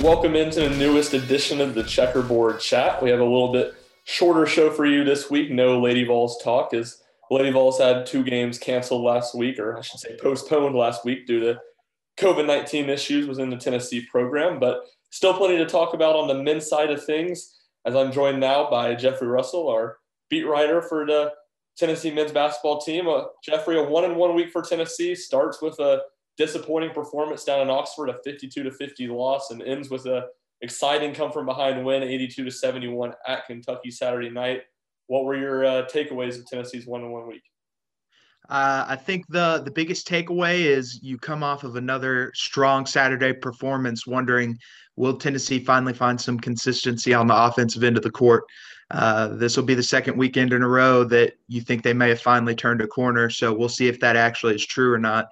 Welcome into the newest edition of the Checkerboard Chat. We have a little bit shorter show for you this week. No Lady Vols talk, as Lady Vols had two games canceled last week, or I should say postponed last week due to COVID 19 issues within the Tennessee program. But still plenty to talk about on the men's side of things, as I'm joined now by Jeffrey Russell, our beat writer for the Tennessee men's basketball team. Uh, Jeffrey, a one in one week for Tennessee starts with a disappointing performance down in Oxford, a 52 to 50 loss, and ends with a exciting come from behind win, 82 to 71 at Kentucky Saturday night. What were your uh, takeaways of Tennessee's one-on-one week? Uh, I think the the biggest takeaway is you come off of another strong Saturday performance, wondering will Tennessee finally find some consistency on the offensive end of the court. Uh, this will be the second weekend in a row that you think they may have finally turned a corner. So we'll see if that actually is true or not.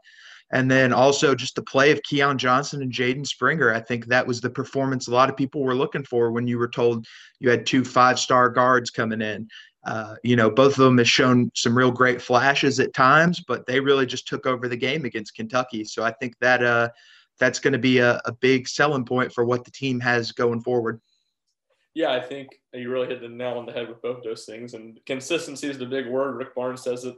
And then also just the play of Keon Johnson and Jaden Springer. I think that was the performance a lot of people were looking for when you were told you had two five star guards coming in. Uh, you know, both of them have shown some real great flashes at times, but they really just took over the game against Kentucky. So I think that uh, that's going to be a, a big selling point for what the team has going forward. Yeah, I think you really hit the nail on the head with both those things. And consistency is the big word. Rick Barnes says it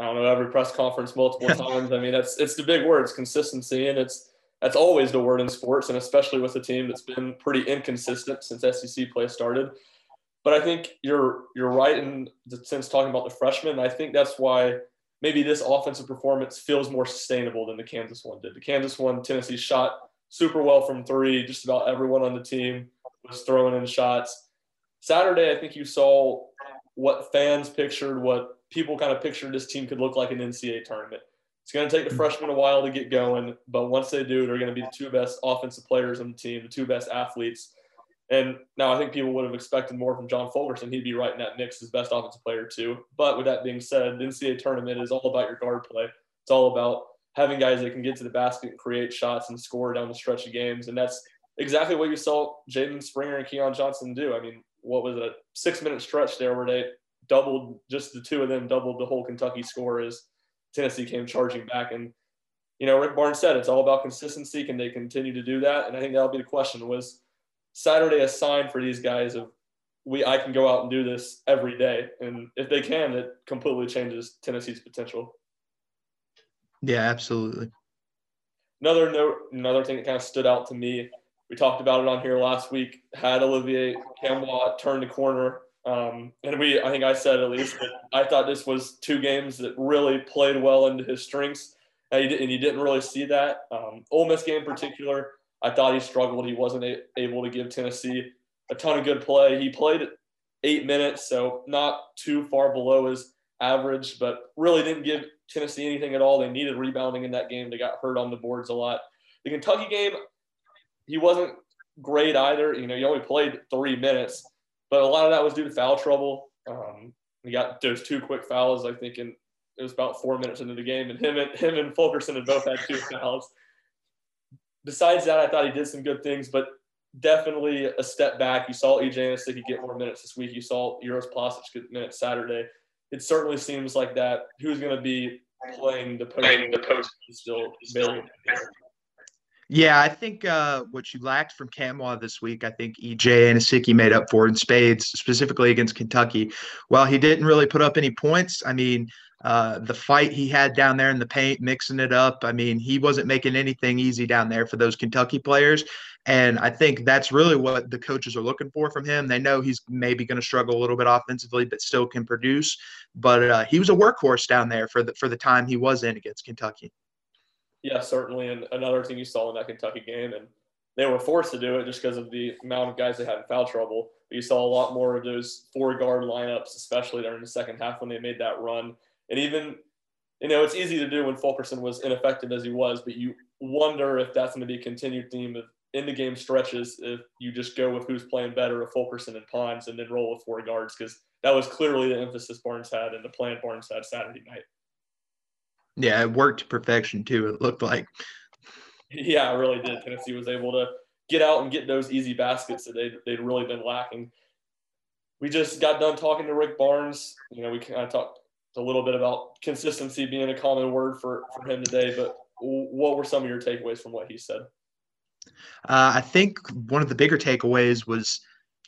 I don't know every press conference multiple times. I mean, it's it's the big word. It's consistency, and it's that's always the word in sports, and especially with a team that's been pretty inconsistent since SEC play started. But I think you're you're right in the sense talking about the freshmen. I think that's why maybe this offensive performance feels more sustainable than the Kansas one did. The Kansas one, Tennessee shot super well from three. Just about everyone on the team was throwing in shots. Saturday, I think you saw what fans pictured, what people kind of pictured this team could look like an NCAA tournament. It's going to take the freshmen a while to get going, but once they do, they're going to be the two best offensive players on the team, the two best athletes. And now I think people would have expected more from John Fulkerson. He'd be right in that mix as best offensive player too. But with that being said, the NCAA tournament is all about your guard play. It's all about having guys that can get to the basket and create shots and score down the stretch of games. And that's exactly what you saw Jaden Springer and Keon Johnson do. I mean, what was it, a six minute stretch there where they doubled just the two of them doubled the whole Kentucky score as Tennessee came charging back. And you know, Rick Barnes said it's all about consistency. Can they continue to do that? And I think that'll be the question: was Saturday a sign for these guys of we I can go out and do this every day, and if they can, it completely changes Tennessee's potential. Yeah, absolutely. Another note, another thing that kind of stood out to me. We talked about it on here last week. Had Olivier Nkamhoua turn the corner um, and we, I think I said at least I thought this was two games that really played well into his strengths, and you didn't really see that. Um, Ole Miss game in particular, I thought he struggled. He wasn't a, able to give Tennessee a ton of good play. He played eight minutes, so not too far below his average, but really didn't give Tennessee anything at all. They needed rebounding in that game. They got hurt on the boards a lot. The Kentucky game, he wasn't great either. You know, he only played three minutes but a lot of that was due to foul trouble. Um, he got those two quick fouls, I think, and it was about four minutes into the game, and him and him and Fulkerson had both had two fouls. Besides that, I thought he did some good things, but definitely a step back. You saw EJ Anosike get more minutes this week. You saw Uros Plavsic get minutes Saturday. It certainly seems like that. Who's going to be playing the post? Playing the post is still very. Yeah, I think uh, what you lacked from Nkamhoua this week, I think EJ Anosike made up for in spades, specifically against Kentucky. While he didn't really put up any points, I mean, uh, the fight he had down there in the paint, mixing it up, I mean, he wasn't making anything easy down there for those Kentucky players. And I think that's really what the coaches are looking for from him. They know he's maybe going to struggle a little bit offensively, but still can produce. But uh, he was a workhorse down there for the for the time he was in against Kentucky. Yeah, certainly. And another thing you saw in that Kentucky game, and they were forced to do it just because of the amount of guys they had in foul trouble. But you saw a lot more of those four guard lineups, especially during the second half when they made that run. And even, you know, it's easy to do when Fulkerson was ineffective as he was, but you wonder if that's going to be a continued theme of in the game stretches if you just go with who's playing better of Fulkerson and Pons and then roll with four guards because that was clearly the emphasis Barnes had and the plan Barnes had Saturday night. Yeah, it worked to perfection too. It looked like. Yeah, it really did. Tennessee was able to get out and get those easy baskets that they they'd really been lacking. We just got done talking to Rick Barnes. You know, we kind of talked a little bit about consistency being a common word for for him today. But what were some of your takeaways from what he said? Uh, I think one of the bigger takeaways was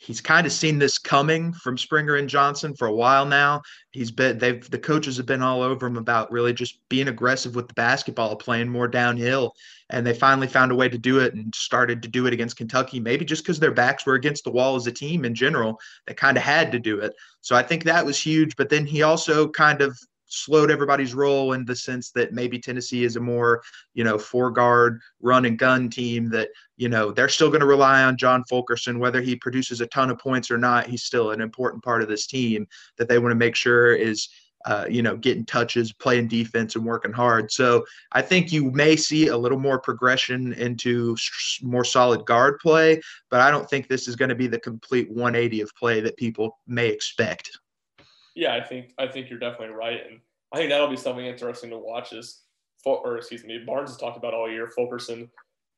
he's kind of seen this coming from Springer and Johnson for a while now. He's been they've the coaches have been all over him about really just being aggressive with the basketball, playing more downhill, and they finally found a way to do it and started to do it against Kentucky. Maybe just because their backs were against the wall as a team in general, they kind of had to do it. So I think that was huge. But then he also kind of slowed everybody's roll in the sense that maybe Tennessee is a more, you know, four guard run and gun team that, you know, they're still going to rely on John Fulkerson, whether he produces a ton of points or not. He's still an important part of this team that they want to make sure is, uh, you know, getting touches, playing defense, and working hard. So I think you may see a little more progression into more solid guard play, but I don't think this is going to be the complete 180 of play that people may expect. Yeah, I think I think you're definitely right, and I think that'll be something interesting to watch. Is or excuse me, Barnes has talked about all year. Fulkerson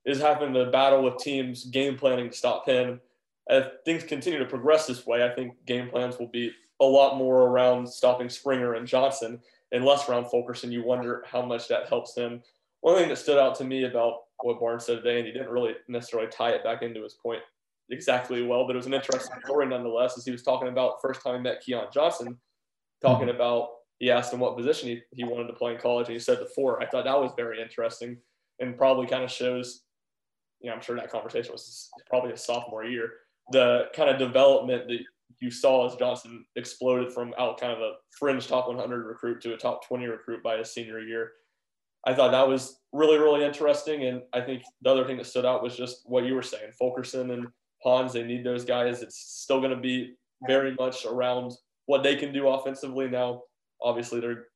is having the battle with teams game planning to stop him. If things continue to progress this way, I think game plans will be a lot more around stopping Springer and Johnson and less around Fulkerson. You wonder how much that helps him. One thing that stood out to me about what Barnes said today, and he didn't really necessarily tie it back into his point exactly well, but it was an interesting story nonetheless, as he was talking about first time he met Keon Johnson talking mm-hmm. about he asked him what position he, he wanted to play in college, and he said the four. I thought that was very interesting and probably kind of shows, you know, I'm sure that conversation was probably his sophomore year, the kind of development that you saw as Johnson exploded from out kind of a fringe top 100 recruit to a top 20 recruit by his senior year. I thought that was really, really interesting. And I think the other thing that stood out was just what you were saying. Fulkerson and Pons, they need those guys. It's still going to be very much around what they can do offensively. Now, obviously, they're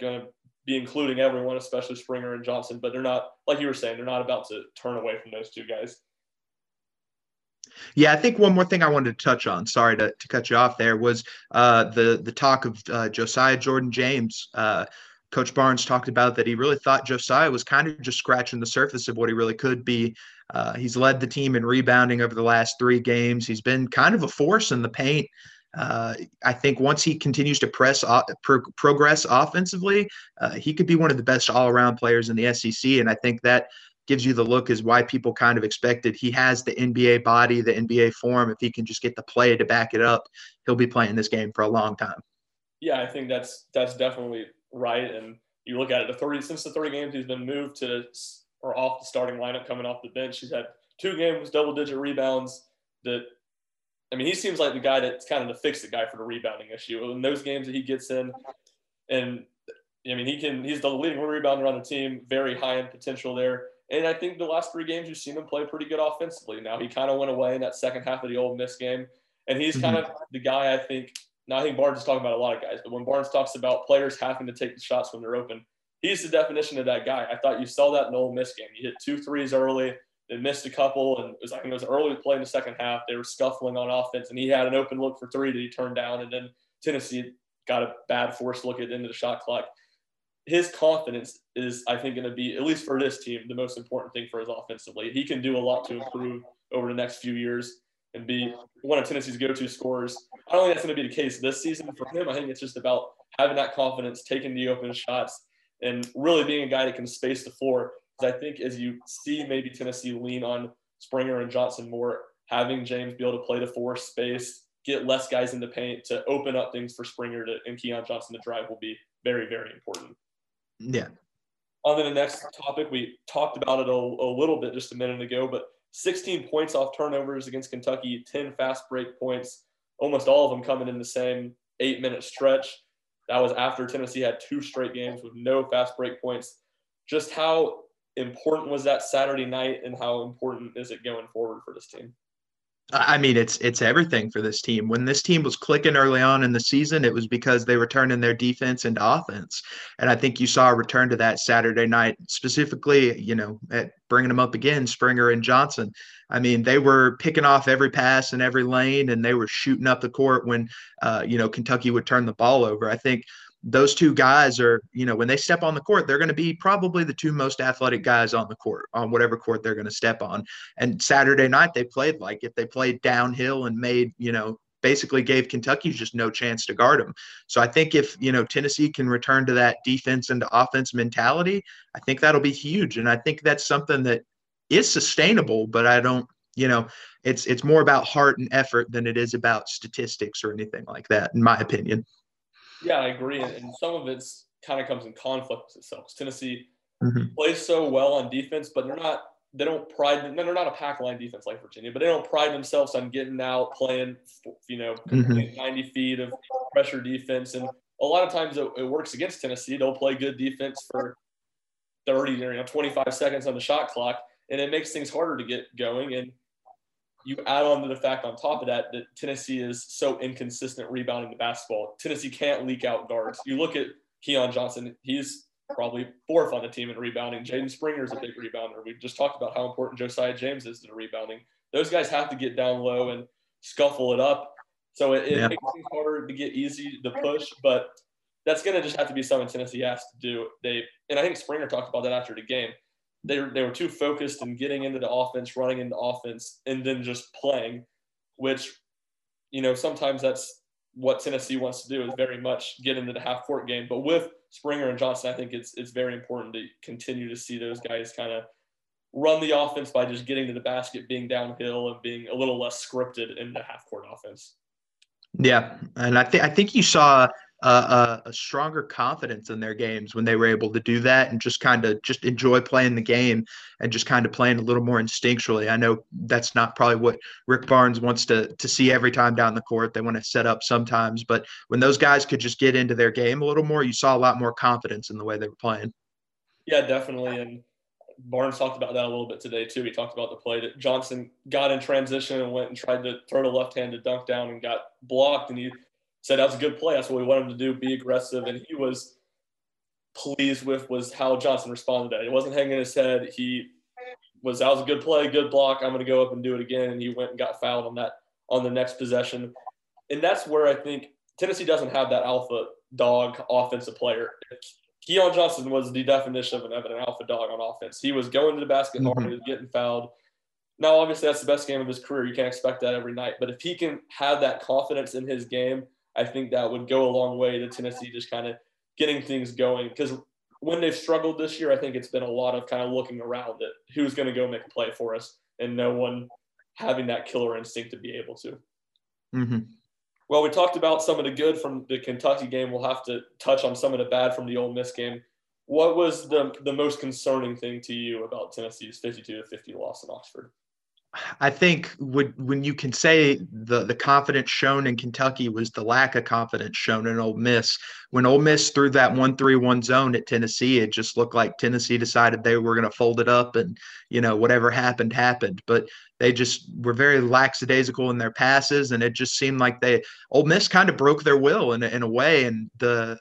going to be including everyone, especially Springer and Johnson, but they're not, like you were saying, they're not about to turn away from those two guys. Yeah, I think one more thing I wanted to touch on. Sorry to, to cut you off there. Was uh, the the talk of uh, Josiah Jordan James. Uh, Coach Barnes talked about that he really thought Josiah was kind of just scratching the surface of what he really could be. Uh, he's led the team in rebounding over the last three games. He's been kind of a force in the paint. Uh, I think once he continues to press uh, pro- progress offensively, uh, he could be one of the best all-around players in the SEC. And I think that gives you the look is why people kind of expected he has the NBA body, the NBA form. If he can just get the play to back it up, he'll be playing this game for a long time. Yeah, I think that's that's definitely right. And you look at it, the 30 since the 30 games he's been moved to or off the starting lineup coming off the bench, he's had two games, double digit rebounds that I mean, he seems like the guy that's kind of the fix the guy for the rebounding issue. In those games that he gets in, and I mean, he can he's the leading rebounder on the team, very high in potential there. And I think the last three games you've seen him play pretty good offensively. Now he kind of went away in that second half of the Ole Miss game, and he's kind mm-hmm. of the guy I think. Now I think Barnes is talking about a lot of guys, but when Barnes talks about players having to take the shots when they're open, he's the definition of that guy. I thought you saw that in Ole Miss game. You hit two threes early they missed a couple, and it was I think it was early play in the second half. They were scuffling on offense, and he had an open look for three that he turned down, and then Tennessee got a bad forced look at the end of the shot clock. His confidence is, I think, going to be at least for this team the most important thing for his offensively. He can do a lot to improve over the next few years and be one of Tennessee's go-to scorers. I don't think that's going to be the case this season for him. I think it's just about having that confidence, taking the open shots, and really being a guy that can space the floor. I think as you see maybe Tennessee lean on Springer and Johnson more, having James be able to play the four space, get less guys in the paint to open up things for Springer to, and Keon Johnson to drive will be very, very important. Yeah. On to the next topic, we talked about it a, a little bit just a minute ago, but 16 points off turnovers against Kentucky, 10 fast break points, almost all of them coming in the same eight minute stretch. That was after Tennessee had two straight games with no fast break points. Just how important was that Saturday night, and how important is it going forward for this team? I mean, it's it's everything for this team. When this team was clicking early on in the season, it was because they were turning their defense into offense, and I think you saw a return to that Saturday night, specifically, you know, at bringing them up again, Springer and Johnson. I mean, they were picking off every pass in every lane, and they were shooting up the court when, uh, you know, Kentucky would turn the ball over. I think those two guys are, you know, when they step on the court, they're going to be probably the two most athletic guys on the court, on whatever court they're going to step on. And Saturday night, they played like if they played downhill and made, you know, basically gave Kentucky just no chance to guard them. So I think if, you know, Tennessee can return to that defense and offense mentality, I think that'll be huge. And I think that's something that is sustainable, but I don't, you know, it's it's more about heart and effort than it is about statistics or anything like that, in my opinion. Yeah, I agree, and some of it's kind of comes in conflict with itself. Tennessee mm-hmm. plays so well on defense, but they're not. They don't pride. Them, they're not a pack line defense like Virginia, but they don't pride themselves on getting out, playing, you know, mm-hmm. 90 feet of pressure defense. And a lot of times it, it works against Tennessee. They'll play good defense for 30 or you know 25 seconds on the shot clock, and it makes things harder to get going. And you add on to the fact on top of that that Tennessee is so inconsistent rebounding the basketball. Tennessee can't leak out guards. You look at Keon Johnson, he's probably fourth on the team in rebounding. Jaden Springer is a big rebounder. We just talked about how important Josiah James is to the rebounding. Those guys have to get down low and scuffle it up. So it, it yeah. makes things harder to get easy to push, but that's going to just have to be something Tennessee has to do. They and I think Springer talked about that after the game. They they were too focused in getting into the offense, running into offense, and then just playing, which you know sometimes that's what Tennessee wants to do is very much get into the half court game. But with Springer and Johnson, I think it's it's very important to continue to see those guys kind of run the offense by just getting to the basket, being downhill, and being a little less scripted in the half court offense. Yeah, and I think I think you saw a, a, stronger confidence in their games when they were able to do that and just kind of just enjoy playing the game and just kind of playing a little more instinctually. I know that's not probably what Rick Barnes wants to to see every time down the court. They want to set up sometimes, but when those guys could just get into their game a little more, you saw a lot more confidence in the way they were playing. Yeah, definitely. And Barnes talked about that a little bit today too. He talked about the play that Johnson got in transition and went and tried to throw the left-handed dunk down and got blocked, and he said that was a good play. That's what we want him to do, be aggressive. And he was pleased with was how Johnson responded to it. He wasn't hanging his head. He was that was a good play, good block. I'm going to go up and do it again. And he went and got fouled on that on the next possession. And that's where I think Tennessee doesn't have that alpha dog offensive player. Keon Johnson was the definition of an, of an alpha dog on offense. He was going to the basket hard, mm-hmm. he was getting fouled. Now, obviously, that's the best game of his career. You can't expect that every night. But if he can have that confidence in his game – I think that would go a long way to Tennessee just kind of getting things going. Because when they've struggled this year, I think it's been a lot of kind of looking around at who's going to go make a play for us, and no one having that killer instinct to be able to. Mm-hmm. Well, we talked about some of the good from the Kentucky game. We'll have to touch on some of the bad from the Ole Miss game. What was the the most concerning thing to you about Tennessee's 52 to 50 loss in Oxford? I think when when you can say the the confidence shown in Kentucky was the lack of confidence shown in Ole Miss. When Ole Miss threw that one three one zone at Tennessee, it just looked like Tennessee decided they were going to fold it up and you know whatever happened happened. But they just were very lackadaisical in their passes, and it just seemed like they Ole Miss kind of broke their will in in a way. And the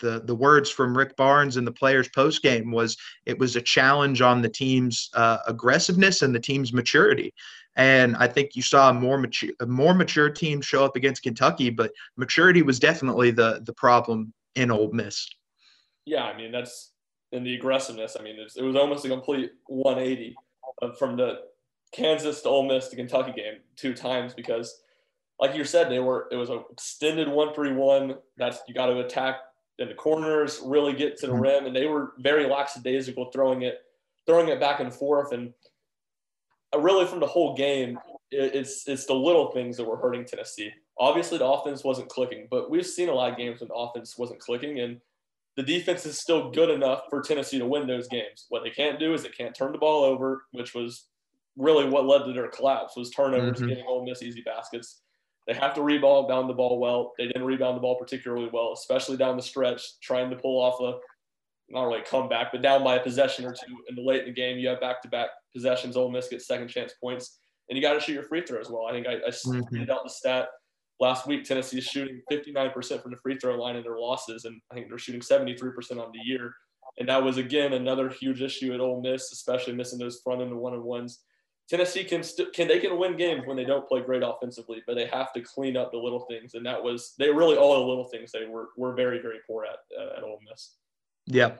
the the words from Rick Barnes in the players post game was it was a challenge on the team's uh, aggressiveness and the team's maturity. And I think you saw a more mature a more mature team show up against Kentucky, but maturity was definitely the the problem in Ole Miss. Yeah, I mean that's in the aggressiveness. I mean it was, almost a complete 180 from the Kansas to Ole Miss to Kentucky game two times because like you said, they were it was an extended one three one. That's you got to attack in the corners, really get to the mm-hmm. rim, and they were very lackadaisical throwing it, throwing it back and forth, and uh, really from the whole game, it's it's the little things that were hurting Tennessee. Obviously, the offense wasn't clicking, but we've seen a lot of games when the offense wasn't clicking, and the defense is still good enough for Tennessee to win those games. What they can't do is they can't turn the ball over, which was really what led to their collapse was turnovers, mm-hmm. getting Ole Miss easy baskets. They have to rebound down the ball well. They didn't rebound the ball particularly well, especially down the stretch, trying to pull off a not really a comeback, but down by a possession or two in the late in the game. You have back to back possessions. Ole Miss gets second chance points, and you got to shoot your free throw as well. I think I, I mm-hmm. out the stat last week. Tennessee is shooting 59% from the free throw line in their losses, and I think they're shooting 73% on the year. And that was again another huge issue at Ole Miss, especially missing those front end one on ones. Tennessee can st- can they can win games when they don't play great offensively, but they have to clean up the little things, and that was they really all the little things they were were very very poor at uh, at Ole Miss. Yeah.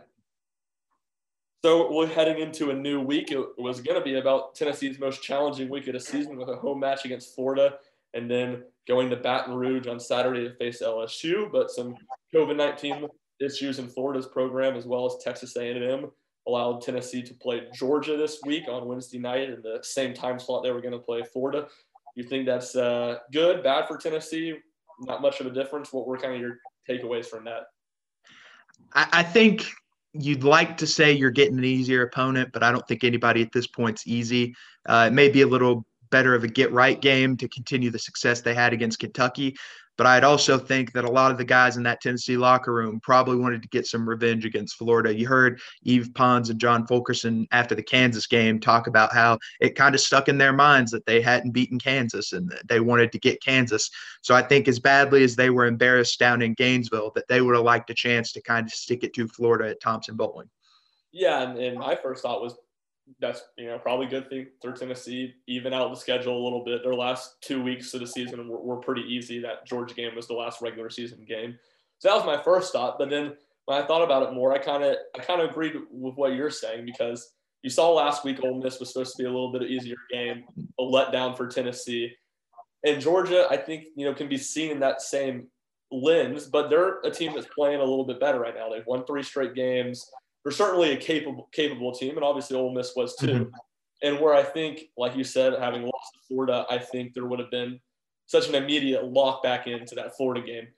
So we're heading into a new week. It was going to be about Tennessee's most challenging week of the season with a home match against Florida, and then going to Baton Rouge on Saturday to face LSU. But some COVID nineteen issues in Florida's program as well as Texas A&M allowed Tennessee to play Georgia this week on Wednesday night in the same time slot they were going to play Florida. You think that's uh, good, bad for Tennessee? Not much of a difference. What were kind of your takeaways from that? I, I think you'd like to say you're getting an easier opponent, but I don't think anybody at this point's easy. Uh, it may be a little better of a get right game to continue the success they had against Kentucky. But I'd also think that a lot of the guys in that Tennessee locker room probably wanted to get some revenge against Florida. You heard Yves Pons and John Fulkerson after the Kansas game talk about how it kind of stuck in their minds that they hadn't beaten Kansas and that they wanted to get Kansas. So I think as badly as they were embarrassed down in Gainesville, that they would have liked a chance to kind of stick it to Florida at Thompson-Boling. Yeah, and, and my first thought was that's you know probably good thing for Tennessee. Even out the schedule a little bit. Their last two weeks of the season were, were, pretty easy. That Georgia game was the last regular season game, so that was my first thought. But then when I thought about it more, I kind of I kind of agreed with what you're saying because you saw last week Ole Miss was supposed to be a little bit easier game, a letdown for Tennessee, and Georgia I think you know can be seen in that same lens. But they're a team that's playing a little bit better right now. They've won three straight games they're certainly a capable capable team, and obviously Ole Miss was too. Mm-hmm. And where I think, like you said, having lost to Florida, I think there would have been such an immediate lock back into that Florida game.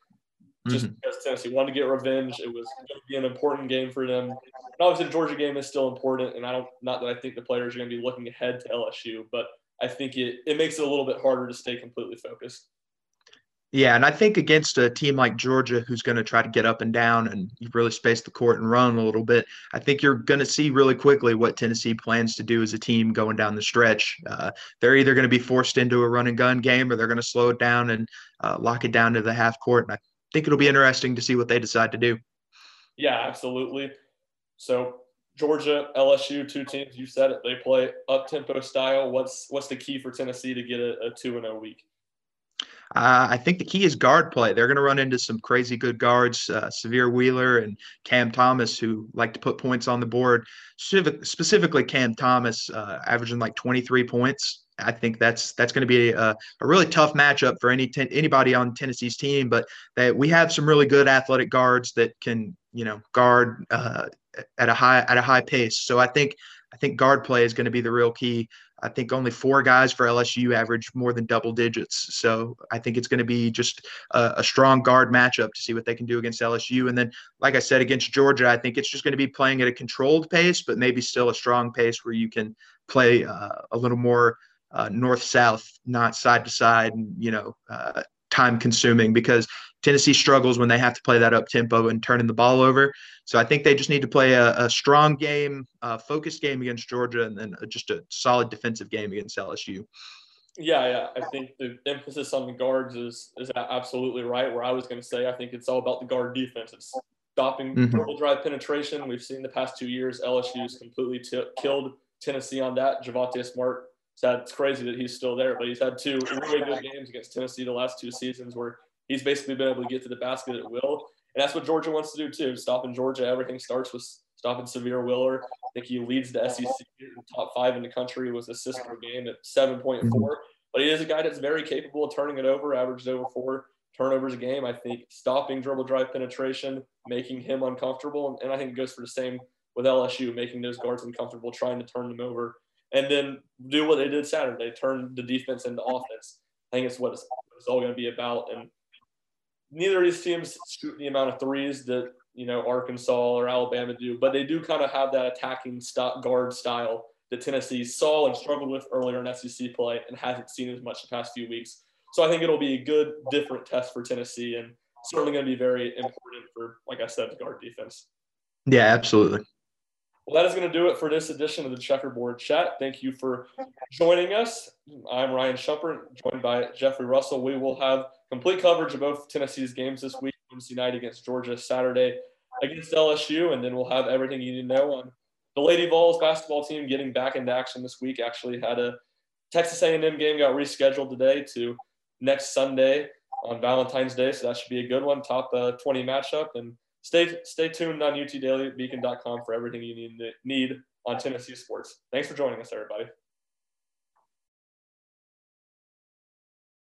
Just mm-hmm. because Tennessee wanted to get revenge, it was going to be an important game for them. And obviously, the Georgia game is still important, and I don't not that I think the players are going to be looking ahead to LSU, but I think it it makes it a little bit harder to stay completely focused. Yeah, and I think against a team like Georgia, who's going to try to get up and down and really space the court and run a little bit, I think you're going to see really quickly what Tennessee plans to do as a team going down the stretch. Uh, they're either going to be forced into a run and gun game, or they're going to slow it down and uh, lock it down to the half court. And I think it'll be interesting to see what they decide to do. Yeah, absolutely. So Georgia, LSU, two teams. You said it. They play up tempo style. What's what's the key for Tennessee to get a two and zero oh week? Uh, I think the key is guard play. They're going to run into some crazy good guards, uh, Sahvir Wheeler and Cam Thomas, who like to put points on the board. Specifically, Cam Thomas uh, averaging like 23 points. I think that's that's going to be a, a really tough matchup for any ten, anybody on Tennessee's team. But we have some really good athletic guards that can you know guard uh, at a high at a high pace. So I think I think guard play is going to be the real key. I think only four guys for LSU average more than double digits. So I think it's going to be just a, a, strong guard matchup to see what they can do against LSU. And then, like I said, against Georgia, I think it's just going to be playing at a controlled pace, but maybe still a strong pace where you can play uh, a little more uh, north south, not side to side, and you know, uh, time consuming because Tennessee struggles when they have to play that up tempo and turning the ball over. So I think they just need to play a, a strong game, a focused game against Georgia, and then just a solid defensive game against LSU. Yeah, yeah. I think the emphasis on the guards is is absolutely right. Where I was going to say, I think it's all about the guard defense. It's stopping mm-hmm. drive penetration. We've seen the past two years LSU's completely t- killed Tennessee on that. Javonte Smart said it's crazy that he's still there, but he's had two really good games against Tennessee the last two seasons where he's basically been able to get to the basket at will. And that's what Georgia wants to do too. Stopping Georgia, everything starts with stopping Sahvir Wheeler. I think he leads the SEC top five in the country. It was assists per game at 7.4. Mm-hmm. But he is a guy that's very capable of turning it over, averaged over four turnovers a game. I think stopping dribble drive penetration, making him uncomfortable. And I think it goes for the same with LSU, making those guards uncomfortable, trying to turn them over. And then do what they did Saturday, turn the defense into offense. I think it's what it's, what it's all going to be about. And neither of these teams shoot the amount of threes that you know Arkansas or Alabama do, but they do kind of have that attacking stop guard style that Tennessee saw and struggled with earlier in SEC play and hasn't seen as much the past few weeks. So I think it'll be a good, different test for Tennessee and certainly going to be very important for, like I said, the guard defense. Yeah, absolutely. Well, that is going to do it for this edition of the Checkerboard Chat. Thank you for joining us. I'm Ryan Shumpert, joined by Jeffrey Russell. We will have complete coverage of both Tennessee's games this week Wednesday night against Georgia, Saturday against LSU, and then we'll have everything you need to know on the Lady Vols basketball team getting back into action this week. Actually, had a Texas A&M game got rescheduled today to next Sunday on Valentine's Day, so that should be a good one. Top uh, 20 matchup, and stay stay tuned on UTDailyBeacon.com for everything you need need on Tennessee sports. Thanks for joining us, everybody.